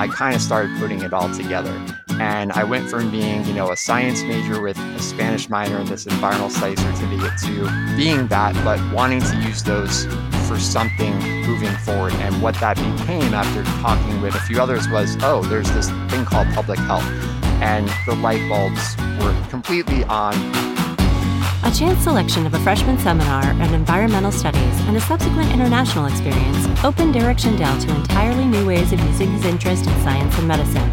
I kind of started putting it all together. And I went from being, you know, a science major with a Spanish minor and this environmental studies certificate to being that, but wanting to use those for something moving forward. And what that became after talking with a few others was, oh, there's this thing called public health. And the light bulbs were completely on a chance selection of a freshman seminar in environmental studies and a subsequent international experience opened Derek Shendell to entirely new ways of using his interest in science and medicine.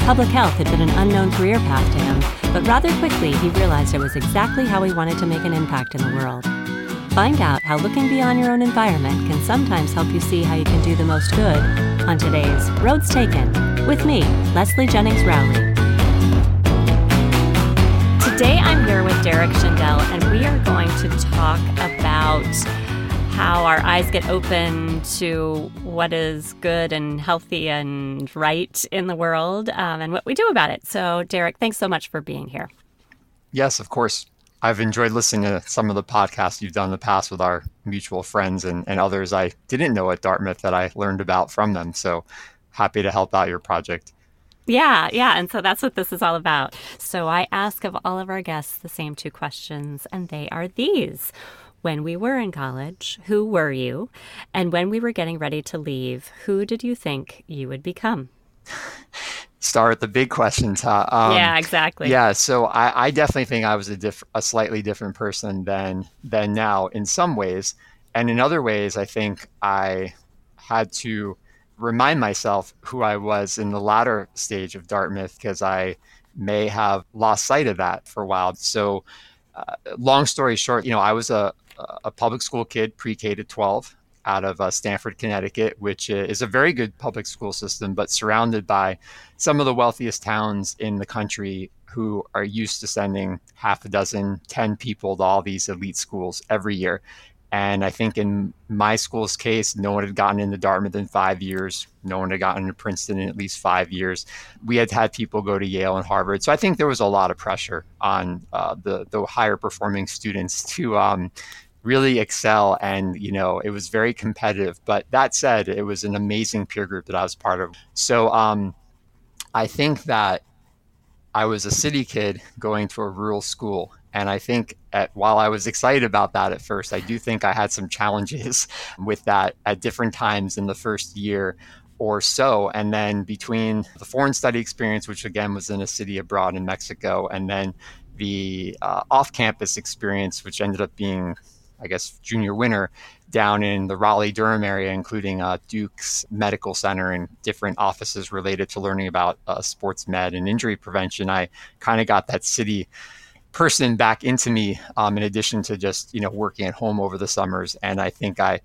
Public health had been an unknown career path to him, but rather quickly he realized it was exactly how he wanted to make an impact in the world. Find out how looking beyond your own environment can sometimes help you see how you can do the most good on today's Roads Taken with me, Leslie Jennings Rowley. Today I'm here with Derek Shendell, and we are going to talk about how our eyes get open to what is good and healthy and right in the world um, and what we do about it. So, Derek, thanks so much for being here. Yes, of course. I've enjoyed listening to some of the podcasts you've done in the past with our mutual friends and, and others I didn't know at Dartmouth that I learned about from them. So happy to help out your project. Yeah, yeah. And so that's what this is all about. So I ask of all of our guests the same two questions, and they are these. When we were in college, who were you? And when we were getting ready to leave, who did you think you would become? Start with the big questions, huh? Um, yeah, exactly. Yeah, so I, I definitely think I was a, diff- a slightly different person than than now in some ways, and in other ways, I think I had to remind myself who I was in the latter stage of Dartmouth because I may have lost sight of that for a while. So, uh, long story short, you know, I was a, a public school kid, pre K to 12, out of uh, Stamford, Connecticut, which is a very good public school system, but surrounded by some of the wealthiest towns in the country who are used to sending half a dozen, 10 people to all these elite schools every year. And I think in my school's case, no one had gotten into Dartmouth in five years. No one had gotten into Princeton in at least five years. We had had people go to Yale and Harvard. So I think there was a lot of pressure on uh, the, the higher performing students to um, really excel. And, you know, it was very competitive. But that said, it was an amazing peer group that I was part of. So um, I think that I was a city kid going to a rural school. And I think at, while I was excited about that at first, I do think I had some challenges with that at different times in the first year or so. And then between the foreign study experience, which again was in a city abroad in Mexico, and then the uh, off campus experience, which ended up being, I guess, junior winter down in the Raleigh Durham area, including uh, Duke's Medical Center and different offices related to learning about uh, sports med and injury prevention. I kind of got that city person back into me um, in addition to just you know working at home over the summers. And i think i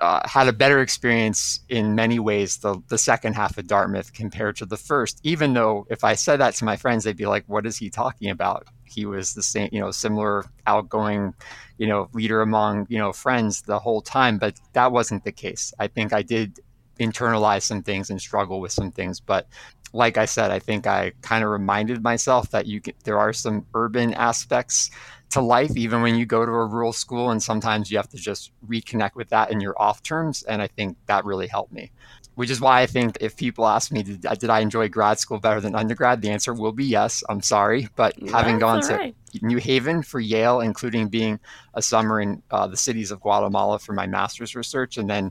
uh, had a better experience in many ways the, the second half of dartmouth compared to the first even though if i said that to my friends they'd be like what is he talking about? He was the same you know similar outgoing you know leader among you know friends the whole time. But that wasn't the case. I think i did internalize some things and struggle with some things. But like I said, I think I kind of reminded myself that you can, there are some urban aspects to life, even when you go to a rural school, and sometimes you have to just reconnect with that in your off terms. And I think that really helped me. Which is why I think if people ask me, did, did I enjoy grad school better than undergrad? The answer will be yes. I'm sorry. But having gone right. to New Haven for Yale, including being a summer in uh, the cities of Guatemala for my master's research, and then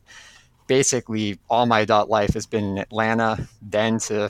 basically all my adult life has been in Atlanta, then to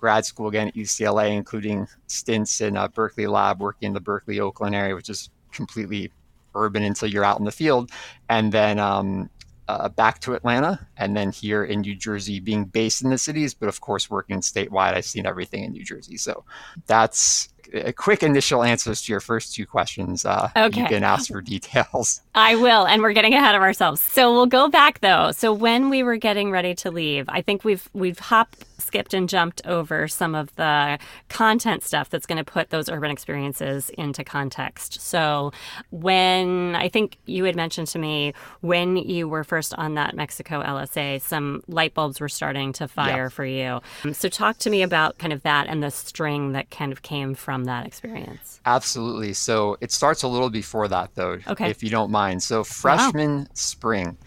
grad school again at UCLA, including stints in a Berkeley lab working in the Berkeley Oakland area, which is completely urban until you're out in the field, and then um, uh, back to Atlanta, and then here in New Jersey, being based in the cities, but of course working statewide. I've seen everything in New Jersey, so that's a quick initial answers to your first two questions. Uh, okay. You can ask for details. I will, and we're getting ahead of ourselves. So we'll go back though. So when we were getting ready to leave, I think we've we've hopped skipped and jumped over some of the content stuff that's going to put those urban experiences into context. So, when I think you had mentioned to me when you were first on that Mexico LSA, some light bulbs were starting to fire for you. So, talk to me about kind of that and the string that kind of came from that experience. Absolutely. So, it starts a little before that, though, okay. if you don't mind. So, freshman wow. spring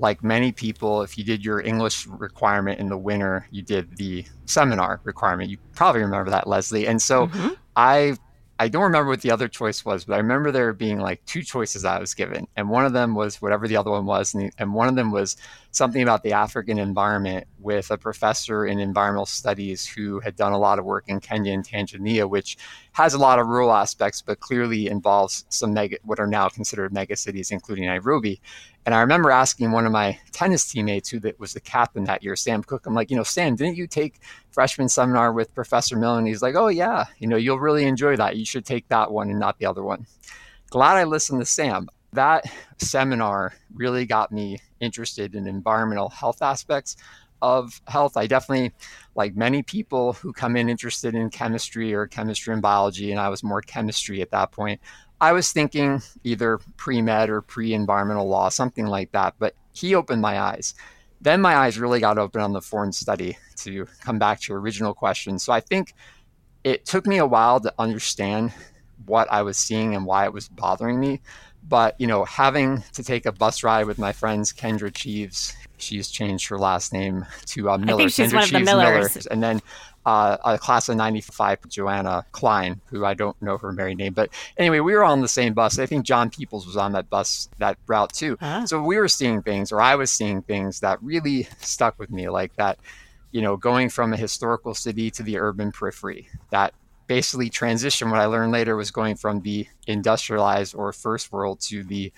like many people, if you did your English requirement in the winter, you did the seminar requirement. You probably remember that, Leslie. And so mm-hmm. I I don't remember what the other choice was, but I remember there being like two choices I was given. And one of them was whatever the other one was. And, the, and one of them was something about the African environment with a professor in environmental studies who had done a lot of work in Kenya and Tanzania, which has a lot of rural aspects, but clearly involves some mega, what are now considered mega cities, including Nairobi. And I remember asking one of my tennis teammates, who was the captain that year, Sam Cook, I'm like, you know, Sam, didn't you take freshman seminar with Professor Millen? He's like, oh, yeah, you know, you'll really enjoy that. You should take that one and not the other one. Glad I listened to Sam. That seminar really got me interested in environmental health aspects of health. I definitely, like many people who come in interested in chemistry or chemistry and biology, and I was more chemistry at that point, I was thinking either pre med or pre environmental law, something like that. But he opened my eyes. Then my eyes really got open on the foreign study to come back to original question. So I think it took me a while to understand what I was seeing and why it was bothering me. But you know, having to take a bus ride with my friends Kendra Cheeves, she's changed her last name to uh, Miller. I think she's Kendra one of the Millers. Miller, and then uh, a class of 95, Joanna Klein, who I don't know her married name. But anyway, we were on the same bus. I think John Peoples was on that bus, that route too. Ah. So we were seeing things, or I was seeing things that really stuck with me, like that, you know, going from a historical city to the urban periphery. That basically transition, what I learned later was going from the industrialized or first world to the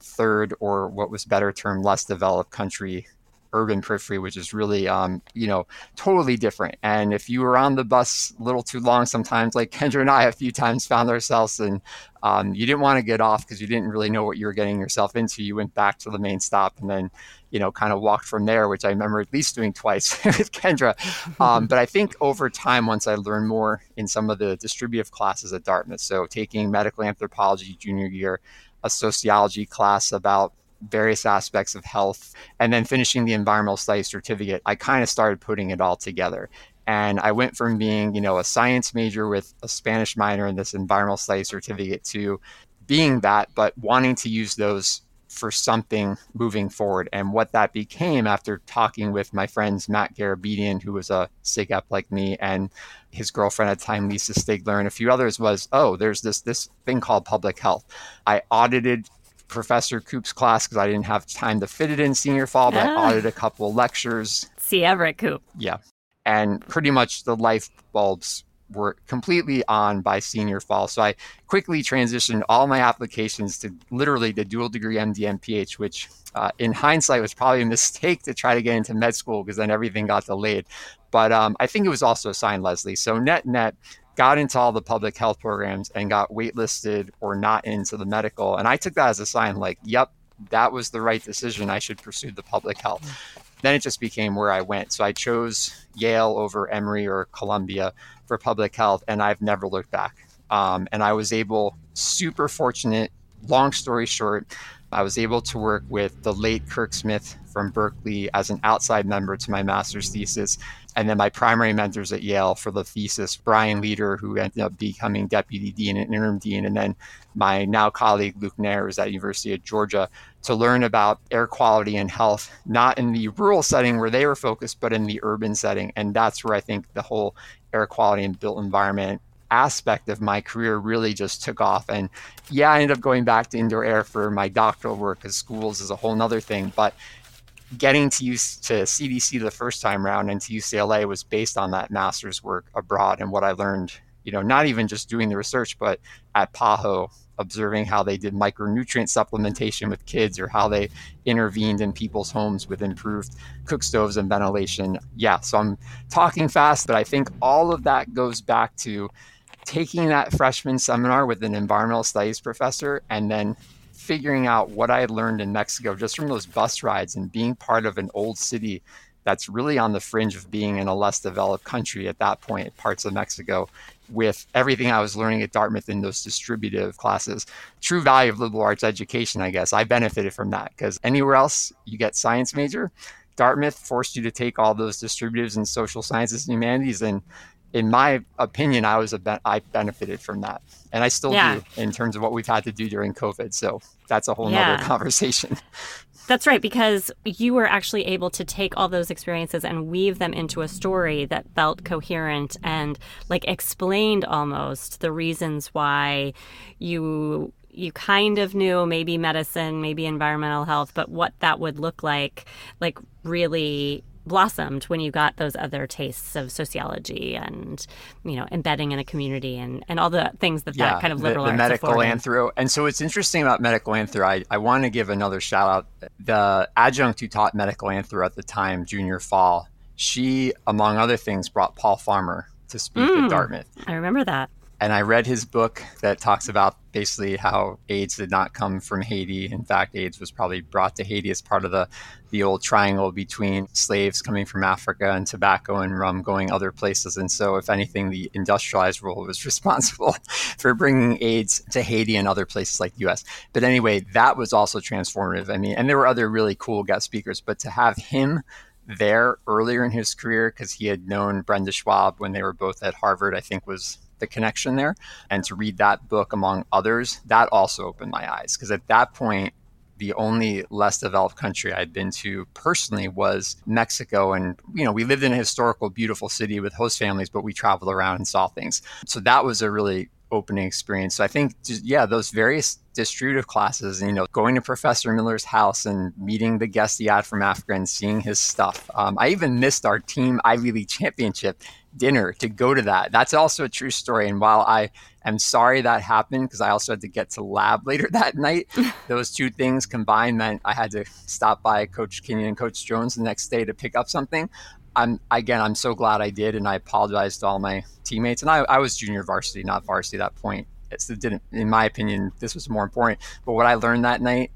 third or what was better termed less developed country urban periphery, which is really, um, you know, totally different. And if you were on the bus a little too long, sometimes, like Kendra and I a few times found ourselves, and um, you didn't want to get off because you didn't really know what you were getting yourself into. You went back to the main stop and then, you know, kind of walked from there, which I remember at least doing twice with Kendra. Um, but I think over time, once I learned more in some of the distributive classes at Dartmouth, so taking medical anthropology junior year, a sociology class about various aspects of health, and then finishing the environmental studies certificate, I kind of started putting it all together. And I went from being, you know, a science major with a Spanish minor in this environmental studies certificate to being that, but wanting to use those for something moving forward. And what that became after talking with my friends Matt Garabedian, who was a SIGEP like me, and his girlfriend at the time, Lisa Stigler, and a few others was, oh, there's this this thing called public health. I audited Professor Koop's class because I didn't have time to fit it in senior fall, but ah. I audited a couple lectures. C. Everett Koop. Yeah. And pretty much the life bulbs were completely on by senior fall. So I quickly transitioned all my applications to literally the dual degree MD MPH, which uh, in hindsight was probably a mistake to try to get into med school because then everything got delayed. But um, I think it was also a sign, Leslie. So net net, got into all the public health programs and got waitlisted or not into the medical. And I took that as a sign like, yep, that was the right decision. I should pursue the public health. Then it just became where I went. So I chose Yale over Emory or Columbia for public health, and I've never looked back. Um, and I was able, super fortunate, long story short, I was able to work with the late Kirk Smith from Berkeley as an outside member to my master's thesis. And then my primary mentors at Yale for the thesis, Brian Leaderer, who ended up becoming deputy dean and interim dean, and then my now colleague Luke Naeher was at University of Georgia to learn about air quality and health, not in the rural setting where they were focused, but in the urban setting. And that's where I think the whole air quality and built environment aspect of my career really just took off. And yeah, I ended up going back to indoor air for my doctoral work because schools is a whole nother thing. But getting to use to CDC the first time around and to UCLA was based on that master's work abroad and what I learned, you know, not even just doing the research, but at PAHO, observing how they did micronutrient supplementation with kids or how they intervened in people's homes with improved cook stoves and ventilation. Yeah, so I'm talking fast, but I think all of that goes back to taking that freshman seminar with an environmental studies professor and then figuring out what I had learned in Mexico just from those bus rides and being part of an old city that's really on the fringe of being in a less developed country at that point, parts of Mexico, with everything I was learning at Dartmouth in those distributive classes. True value of liberal arts education, I guess. I benefited from that because anywhere else you get science major, Dartmouth forced you to take all those distributives and social sciences and humanities and in my opinion, I was a be- I benefited from that, and I still yeah. do in terms of what we've had to do during COVID. So that's a whole yeah. nother conversation. That's right, because you were actually able to take all those experiences and weave them into a story that felt coherent and like explained almost the reasons why you you kind of knew maybe medicine, maybe environmental health, but what that would look like, like really blossomed when you got those other tastes of sociology and you know embedding in a community and, and all the things that yeah, that kind of liberal the, the medical anthro and so what's interesting about medical anthro I, I want to give another shout out. The adjunct who taught medical anthro at the time junior fall she among other things brought paul farmer to speak mm, at dartmouth. I remember that and I read his book that talks about basically how AIDS did not come from Haiti. In fact, AIDS was probably brought to Haiti as part of the, the old triangle between slaves coming from Africa and tobacco and rum going other places. And so, if anything, the industrialized world was responsible for bringing AIDS to Haiti and other places like the US. But anyway, that was also transformative. I mean, and there were other really cool guest speakers, but to have him there earlier in his career, because he had known Brenda Schwab when they were both at Harvard, I think was the connection there. And to read that book among others, that also opened my eyes because at that point, the only less developed country I'd been to personally was Mexico. And, you know, we lived in a historical, beautiful city with host families, but we traveled around and saw things. So that was a really opening experience. So I think, just, yeah, those various distributive classes, you know, going to Professor Miller's house and meeting the guest he had from Africa and seeing his stuff. Um, I even missed our team Ivy League championship dinner to go to that. That's also a true story. And while I am sorry that happened because I also had to get to lab later that night, those two things combined meant I had to stop by Coach Kenyon and Coach Jones the next day to pick up something. I'm again, I'm so glad I did, and I apologize to all my teammates. And I, I was junior varsity, not varsity at that point. It's, it didn't, in my opinion, this was more important. But what I learned that night,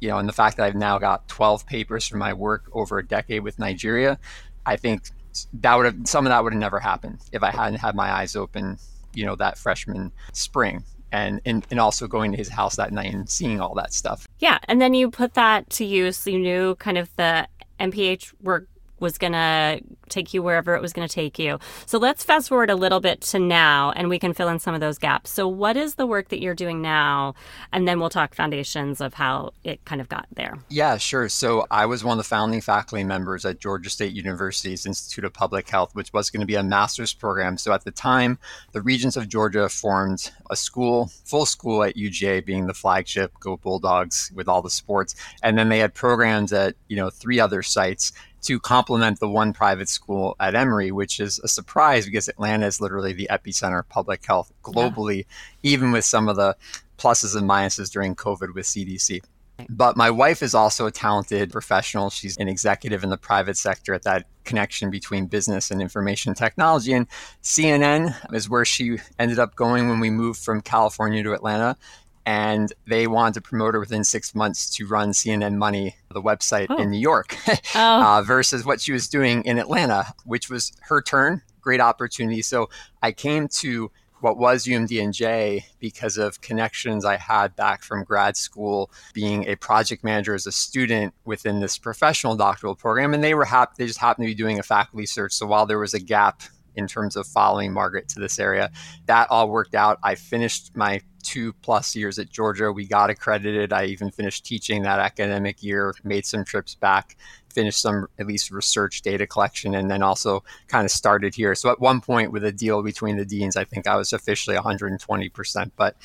you know, and the fact that I've now got 12 papers from my work over a decade with Nigeria, I think that would have some of that would have never happened if I hadn't had my eyes open, you know, that freshman spring. And, and, and also going to his house that night and seeing all that stuff. Yeah. And then you put that to use. You knew kind of the MPH work was going to take you wherever it was going to take you. So let's fast forward a little bit to now and we can fill in some of those gaps. So, what is the work that you're doing now? And then we'll talk foundations of how it kind of got there. Yeah, sure. So, I was one of the founding faculty members at Georgia State University's Institute of Public Health, which was going to be a master's program. So, at the time, the Regents of Georgia formed a school, full school at UGA being the flagship, Go Bulldogs with all the sports. And then they had programs at, you know, three other sites to complement the one private school at Emory, which is a surprise because Atlanta is literally the epicenter of public health globally, yeah. even with some of the pluses and minuses during COVID with CDC. But my wife is also a talented professional. She's an executive in the private sector at that connection between business and information technology. And CNN is where she ended up going when we moved from California to Atlanta and they wanted to promote her within six months to run CNN Money, the website oh. in New York, oh. uh, versus what she was doing in Atlanta, which was her turn. Great opportunity. So I came to what was UMDNJ because of connections I had back from grad school, being a project manager as a student within this professional doctoral program, and they were happy. They just happened to be doing a faculty search. So while there was a gap in terms of following Margaret to this area. That all worked out. I finished my two plus years at Georgia. We got accredited. I even finished teaching that academic year, made some trips back, finished some at least research data collection, and then also kind of started here. So at one point with a deal between the deans, I think I was officially 120%, but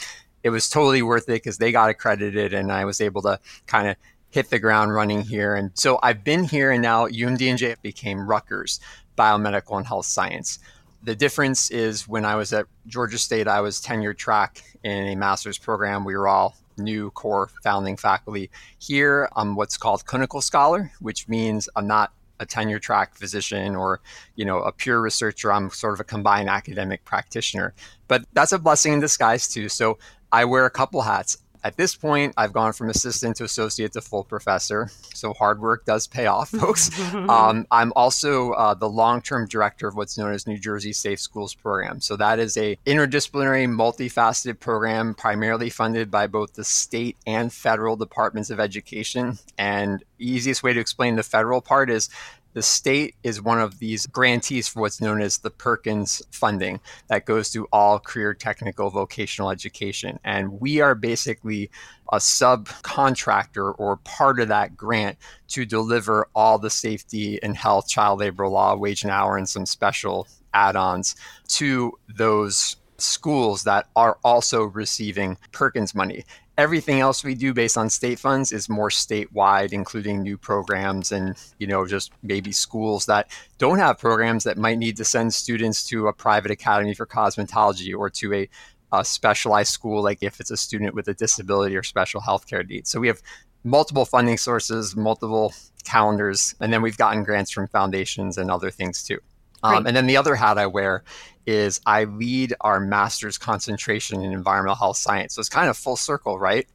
it was totally worth it because they got accredited and I was able to kind of hit the ground running here. And so I've been here and now UMDNJ became Rutgers biomedical and health science. The difference is when I was at Georgia State, I was tenure track in a master's program. We were all new core founding faculty. Here, I'm what's called clinical scholar, which means I'm not a tenure track physician or you know a pure researcher i'm sort of a combined academic practitioner but that's a blessing in disguise too so i wear a couple hats at this point, I've gone from assistant to associate to full professor. So hard work does pay off, folks. um, I'm also uh, the long-term director of what's known as New Jersey Safe Schools Program. So that is a interdisciplinary, multifaceted program primarily funded by both the state and federal departments of education. And easiest way to explain the federal part is the state is one of these grantees for what's known as the Perkins funding that goes to all career technical vocational education. And we are basically a subcontractor or part of that grant to deliver all the safety and health, child labor law, wage and hour, and some special add ons to those schools that are also receiving Perkins money. Everything else we do based on state funds is more statewide, including new programs and, you know, just maybe schools that don't have programs that might need to send students to a private academy for cosmetology or to a, a specialized school, like if it's a student with a disability or special healthcare needs. So we have multiple funding sources, multiple calendars, and then we've gotten grants from foundations and other things too. Um, and then the other hat I wear is I lead our master's concentration in environmental health science. So it's kind of full circle, right?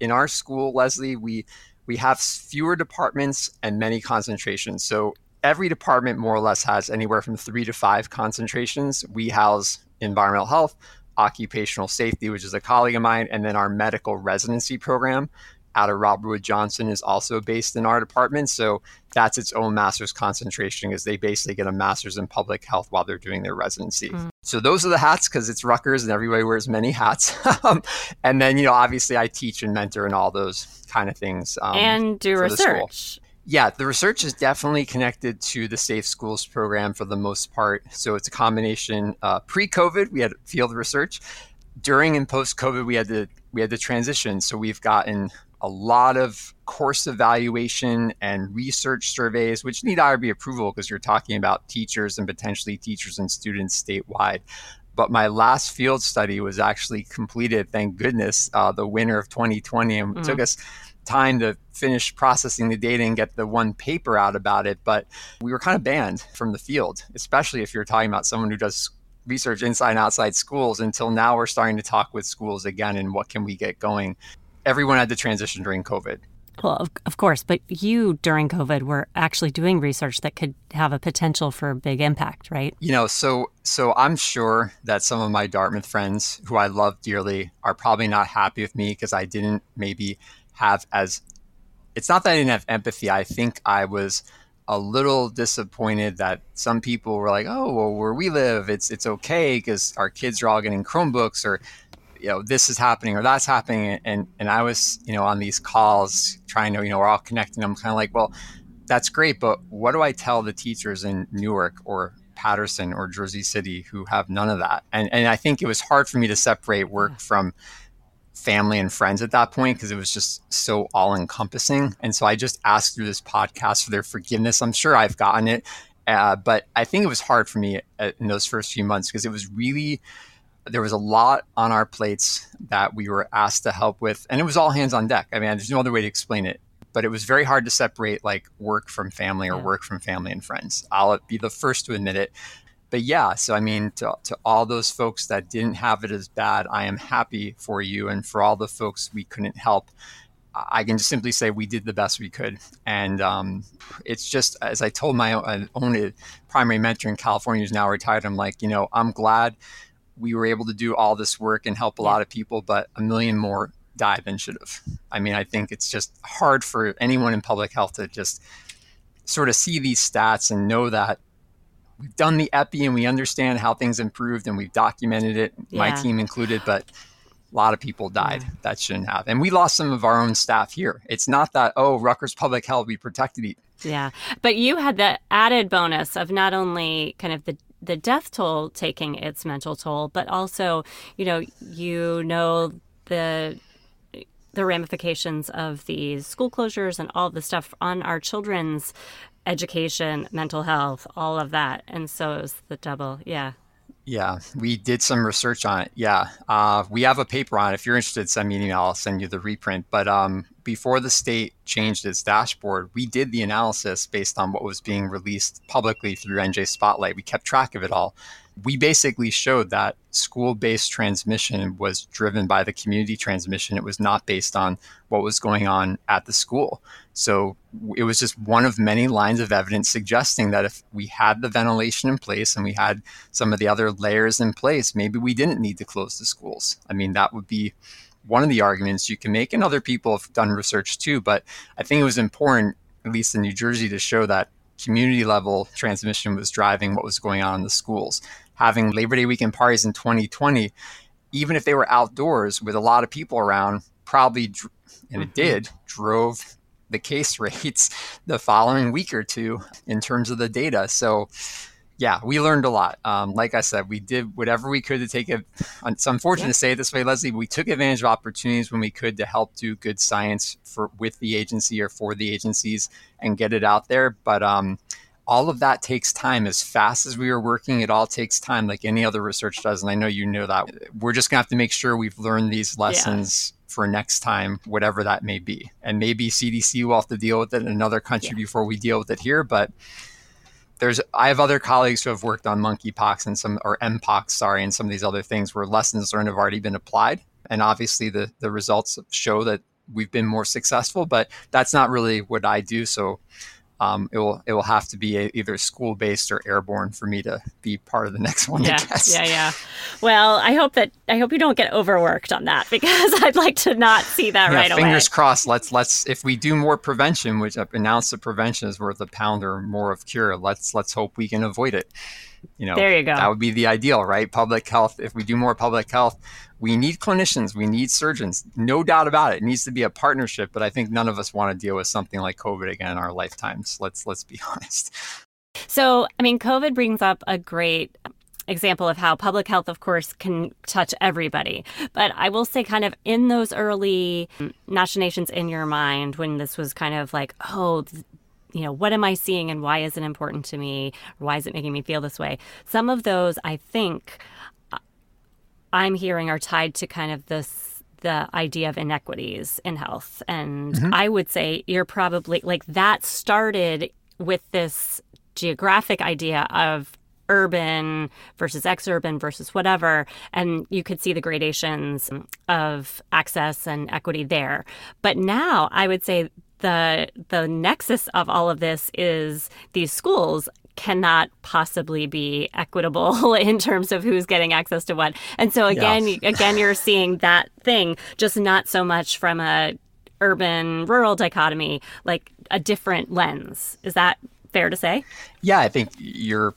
In our school, Leslie, we we have fewer departments and many concentrations. So every department more or less has anywhere from three to five concentrations. We house environmental health, occupational safety, which is a colleague of mine, and then our medical residency program, out of Robert Wood Johnson is also based in our department. So that's its own master's concentration because they basically get a master's in public health while they're doing their residency. Mm. So those are the hats because it's Rutgers and everybody wears many hats. and then, you know, obviously I teach and mentor and all those kind of things. Um, and do research. Yeah, the research is definitely connected to the Safe Schools program for the most part. So it's a combination. Uh, pre-COVID, we had field research. During and post-COVID, we had to we had to transition. So we've gotten a lot of course evaluation and research surveys, which need IRB approval because you're talking about teachers and potentially teachers and students statewide. But my last field study was actually completed, thank goodness, uh, the winter of 2020. And mm-hmm. it took mm. us time to finish processing the data and get the one paper out about it. But we were kind of banned from the field, especially if you're talking about someone who does research inside and outside schools until now we're starting to talk with schools again and what can we get going everyone had to transition during COVID. Well, of, of course, but you during COVID were actually doing research that could have a potential for a big impact, right? You know, so so I'm sure that some of my Dartmouth friends who I love dearly are probably not happy with me because I didn't maybe have as it's not that I didn't have empathy. I think I was a little disappointed that some people were like, "Oh, well, where we live, it's it's okay because our kids are all getting Chromebooks," or you know this is happening or that's happening and and i was you know on these calls trying to you know we're all connecting i'm kind of like well that's great but what do i tell the teachers in newark or paterson or jersey city who have none of that? And and i think it was hard for me to separate work from family and friends at that point because it was just so all encompassing and so i just asked through this podcast for their forgiveness. I'm sure i've gotten it uh, but i think it was hard for me uh, in those first few months because it was really there was a lot on our plates that we were asked to help with, and it was all hands on deck. I mean, there's no other way to explain it. But it was very hard to separate like work from family or yeah. work from family and friends. I'll be the first to admit it. But yeah, so I mean, to, to all those folks that didn't have it as bad, I am happy for you. And for all the folks we couldn't help, I can just simply say we did the best we could. And um, it's just, as I told my own, own primary mentor in California who's now retired, I'm like, you know, I'm glad we were able to do all this work and help a lot of people, but a million more died than should have. I mean, I think it's just hard for anyone in public health to just sort of see these stats and know that we've done the epi and we understand how things improved and we've documented it, yeah. my team included, but a lot of people died yeah. that shouldn't have. And we lost some of our own staff here. It's not that, oh, Rutgers Public Health, we protected it. Yeah. But you had the added bonus of not only kind of the the death toll taking its mental toll, but also, you know, you know the the ramifications of these school closures and all the stuff on our children's education, mental health, all of that. And so it was the double, yeah. Yeah, we did some research on it. Yeah, uh, we have a paper on it. If you're interested, send me an email. I'll send you the reprint. But um, before the state changed its dashboard, we did the analysis based on what was being released publicly through NJ Spotlight. We kept track of it all we basically showed that school based transmission was driven by the community transmission. It was not based on what was going on at the school. So it was just one of many lines of evidence suggesting that if we had the ventilation in place and we had some of the other layers in place, maybe we didn't need to close the schools. I mean, that would be one of the arguments you can make, and other people have done research too. But I think it was important, at least in New Jersey, to show that community level transmission was driving what was going on in the schools. Having Labor Day weekend parties in 2020, even if they were outdoors with a lot of people around, probably, and it mm-hmm. did, drove the case rates the following week or two in terms of the data. So, yeah, we learned a lot. Um, like I said, we did whatever we could to take it. It's unfortunate yeah. to say it this way, Leslie. We took advantage of opportunities when we could to help do good science for with the agency or for the agencies and get it out there. But um, all of that takes time. As fast as we are working, it all takes time, like any other research does. And I know you know that. We're just gonna have to make sure we've learned these lessons. Yeah for next time, whatever that may be. And maybe CDC will have to deal with it in another country yeah. before we deal with it here. But there's I have other colleagues who have worked on monkeypox and some or mpox, sorry, and some of these other things where lessons learned have already been applied. And obviously the the results show that we've been more successful, but that's not really what I do. So um, it will it will have to be a, either school based or airborne for me to be part of the next one. Yeah, yeah, yeah. Well, I hope that I hope you don't get overworked on that because I'd like to not see that yeah, right fingers away. Fingers crossed. Let's let's if we do more prevention, which I've announced that prevention is worth a pound or more of cure. Let's let's hope we can avoid it. You know, there you go. That would be the ideal, right? Public health. If we do more public health, we need clinicians, we need surgeons, no doubt about it. It needs to be a partnership, but I think none of us want to deal with something like COVID again in our lifetimes. Let's let's be honest. So, I mean, COVID brings up a great example of how public health, of course, can touch everybody. But I will say, kind of in those early machinations in your mind, when this was kind of like, oh, you know, what am I seeing and why is it important to me? Why is it making me feel this way? Some of those, I think, I'm hearing are tied to kind of this the idea of inequities in health. And mm-hmm. I would say you're probably like that started with this geographic idea of urban versus exurban versus whatever and you could see the gradations of access and equity there but now i would say the the nexus of all of this is these schools cannot possibly be equitable in terms of who's getting access to what. And so again, yes. again, you're seeing that thing, just not so much from a urban rural dichotomy, like a different lens. Is that fair to say? Yeah, I think you're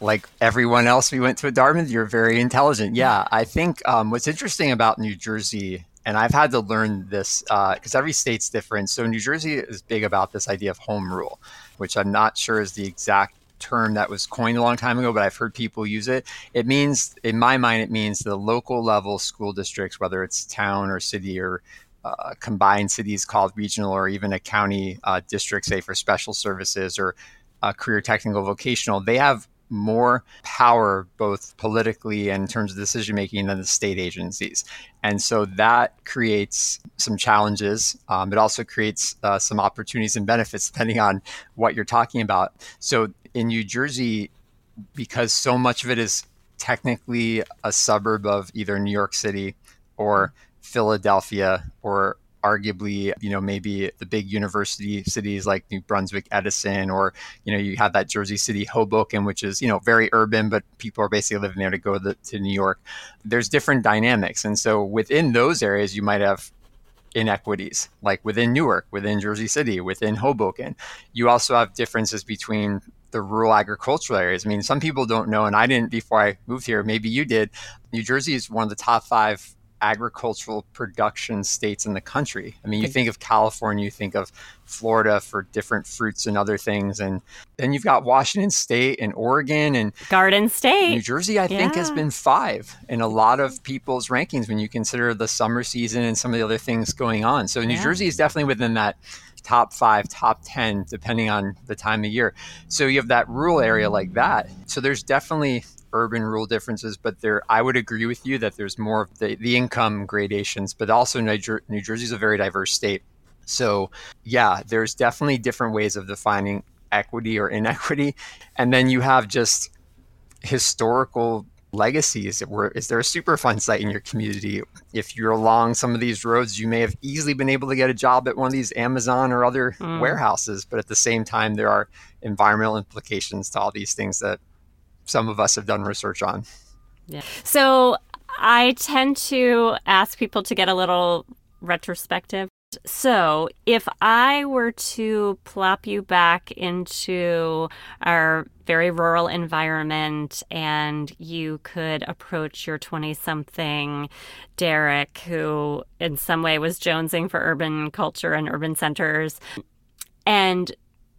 like everyone else we went to a Dartmouth, you're very intelligent. Yeah, I think um, what's interesting about New Jersey, and I've had to learn this because uh, every state's different. So New Jersey is big about this idea of home rule, which I'm not sure is the exact term that was coined a long time ago, but I've heard people use it. It means, in my mind, it means the local level school districts, whether it's town or city or uh, combined cities called regional or even a county uh, district, say for special services or uh, career technical vocational, they have more power both politically and in terms of decision making than the state agencies. And so that creates some challenges. Um, it also creates uh, some opportunities and benefits depending on what you're talking about. So in New Jersey, because so much of it is technically a suburb of either New York City or Philadelphia or arguably, you know, maybe the big university cities like New Brunswick, Edison, or, you know, you have that Jersey City, Hoboken, which is, you know, very urban, but people are basically living there to go to, to New York. There's different dynamics. And so within those areas, you might have inequities, like within Newark, within Jersey City, within Hoboken. You also have differences between the rural agricultural areas. I mean, some people don't know, and I didn't before I moved here. Maybe you did. New Jersey is one of the top five agricultural production states in the country. I mean, you think of California, you think of Florida for different fruits and other things. And then you've got Washington State and Oregon and Garden State. New Jersey, I yeah. think, has been five in a lot of people's rankings when you consider the summer season and some of the other things going on. So New yeah. Jersey is definitely within that top five, top 10, depending on the time of year. So you have that rural area like that. So there's definitely urban rural differences, but there, I would agree with you that there's more of the, the income gradations, but also New, Jer- New Jersey is a very diverse state. So yeah, there's definitely different ways of defining equity or inequity. And then you have just historical legacies Were, is there a superfund site in your community? If you're along some of these roads you may have easily been able to get a job at one of these amazon or other mm. warehouses but at the same time there are environmental implications to all these things that some of us have done research on. Yeah. So i tend to ask people to get a little retrospective So, if I were to plop you back into our very rural environment and you could approach your 20 something Derek, who in some way was jonesing for urban culture and urban centers, and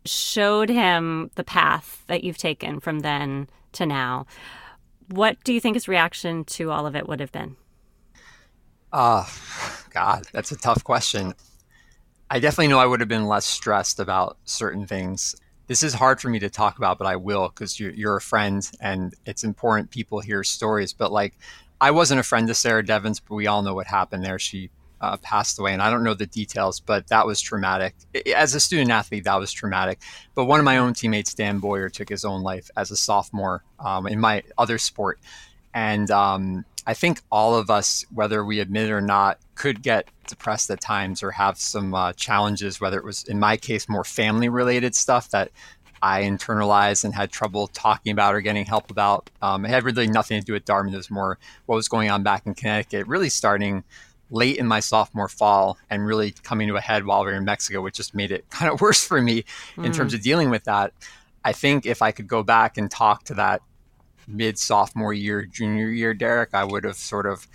showed him the path that you've taken from then to now, what do you think his reaction to all of it would have been? Uh, God, that's a tough question. I definitely know I would have been less stressed about certain things. This is hard for me to talk about, but I will because you're, you're a friend and it's important people hear stories. But like, I wasn't a friend to Sarah Devens, but we all know what happened there. She uh, passed away, and I don't know the details, but that was traumatic. As a student athlete, that was traumatic. But one of my own teammates, Dan Boyer, took his own life as a sophomore um, in my other sport, and um, I think all of us, whether we admit it or not, could get depressed at times or have some uh, challenges, whether it was, in my case, more family related stuff that I internalized and had trouble talking about or getting help about. Um, it had really nothing to do with Dartmouth. It was more what was going on back in Connecticut, really starting late in my sophomore fall and really coming to a head while we were in Mexico, which just made it kind of worse for me mm. in terms mm. of dealing with that. I think if I could go back and talk to that mid sophomore year, junior year Derek, I would have sort of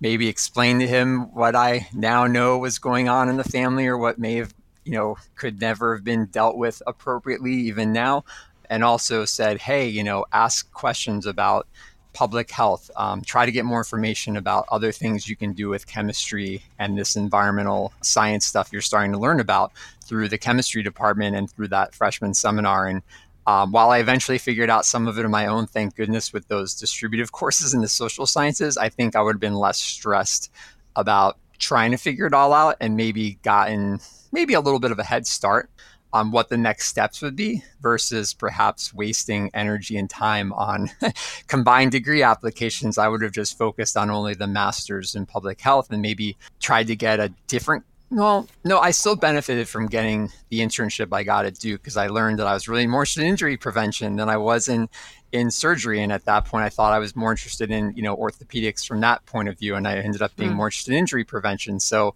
maybe explained to him what I now know was going on in the family or what may have, you know, could never have been dealt with appropriately even now. And also said, hey, you know, ask questions about public health. Um, try to get more information about other things you can do with chemistry and this environmental science stuff you're starting to learn about through the chemistry department and through that freshman seminar. And um, while I eventually figured out some of it on my own, thank goodness, with those distributive courses in the social sciences, I think I would have been less stressed about trying to figure it all out and maybe gotten maybe a little bit of a head start on what the next steps would be versus perhaps wasting energy and time on combined degree applications. I would have just focused on only the master's in public health and maybe tried to get a different well, no, I still benefited from getting the internship I got at Duke because I learned that I was really more interested in injury prevention than I was in in surgery. And at that point, I thought I was more interested in you know orthopedics from that point of view, and I ended up being mm. more interested in injury prevention. So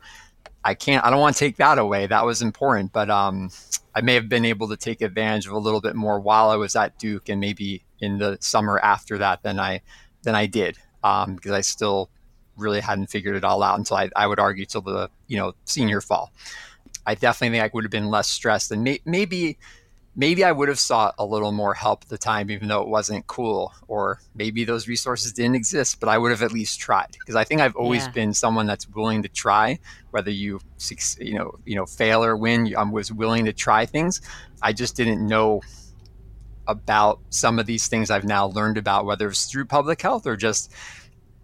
I can't, I don't want to take that away. That was important, but um, I may have been able to take advantage of a little bit more while I was at Duke, and maybe in the summer after that than I than I did um, because I still really hadn't figured it all out until I, I would argue till the you know senior fall. I definitely think I would have been less stressed and may, maybe maybe I would have sought a little more help at the time, even though it wasn't cool, or maybe those resources didn't exist, but I would have at least tried because I think I've always yeah. been someone that's willing to try, whether you you know you know fail or win. I was willing to try things. I just didn't know about some of these things I've now learned about, whether it's through public health or just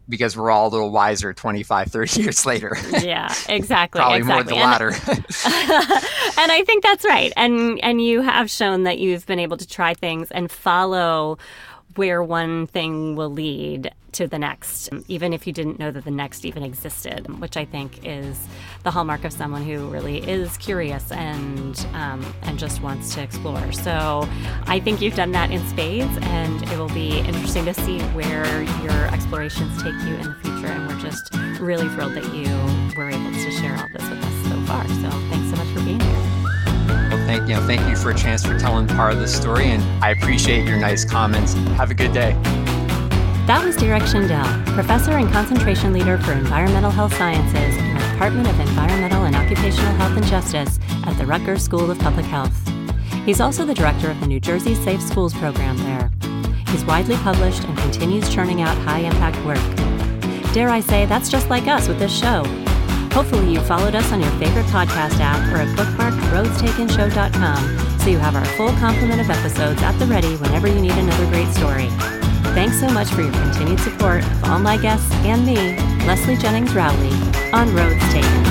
because we're all a little wiser 25 30 years later. Yeah exactly probably exactly. more the latter. And i think that's right. And and you have shown that you've been able to try things and follow where one thing will lead to the next, even if you didn't know that the next even existed, which I think is the hallmark of someone who really is curious and um, and just wants to explore. So I think you've done that in spades, and it will be interesting to see where your explorations take you in the future. And we're just really thrilled that you were able to share all this with us so far. So thanks so much for being here. Well, thank you. Know, thank you for a chance for telling part of the story, and I appreciate your nice comments. Have a good day. That was Derek Shendell, professor and concentration leader for environmental health sciences in the Department of Environmental and Occupational Health and Justice at the Rutgers School of Public Health. He's also the director of the New Jersey Safe Schools program there. He's widely published and continues churning out high impact work. Dare I say, that's just like us with this show. Hopefully, you followed us on your favorite podcast app or bookmarked roadstakenshow.com so you have our full complement of episodes at the ready whenever you need another great story. Thanks so much for your continued support of all my guests and me, Leslie Jennings Rowley, on Roads Taken.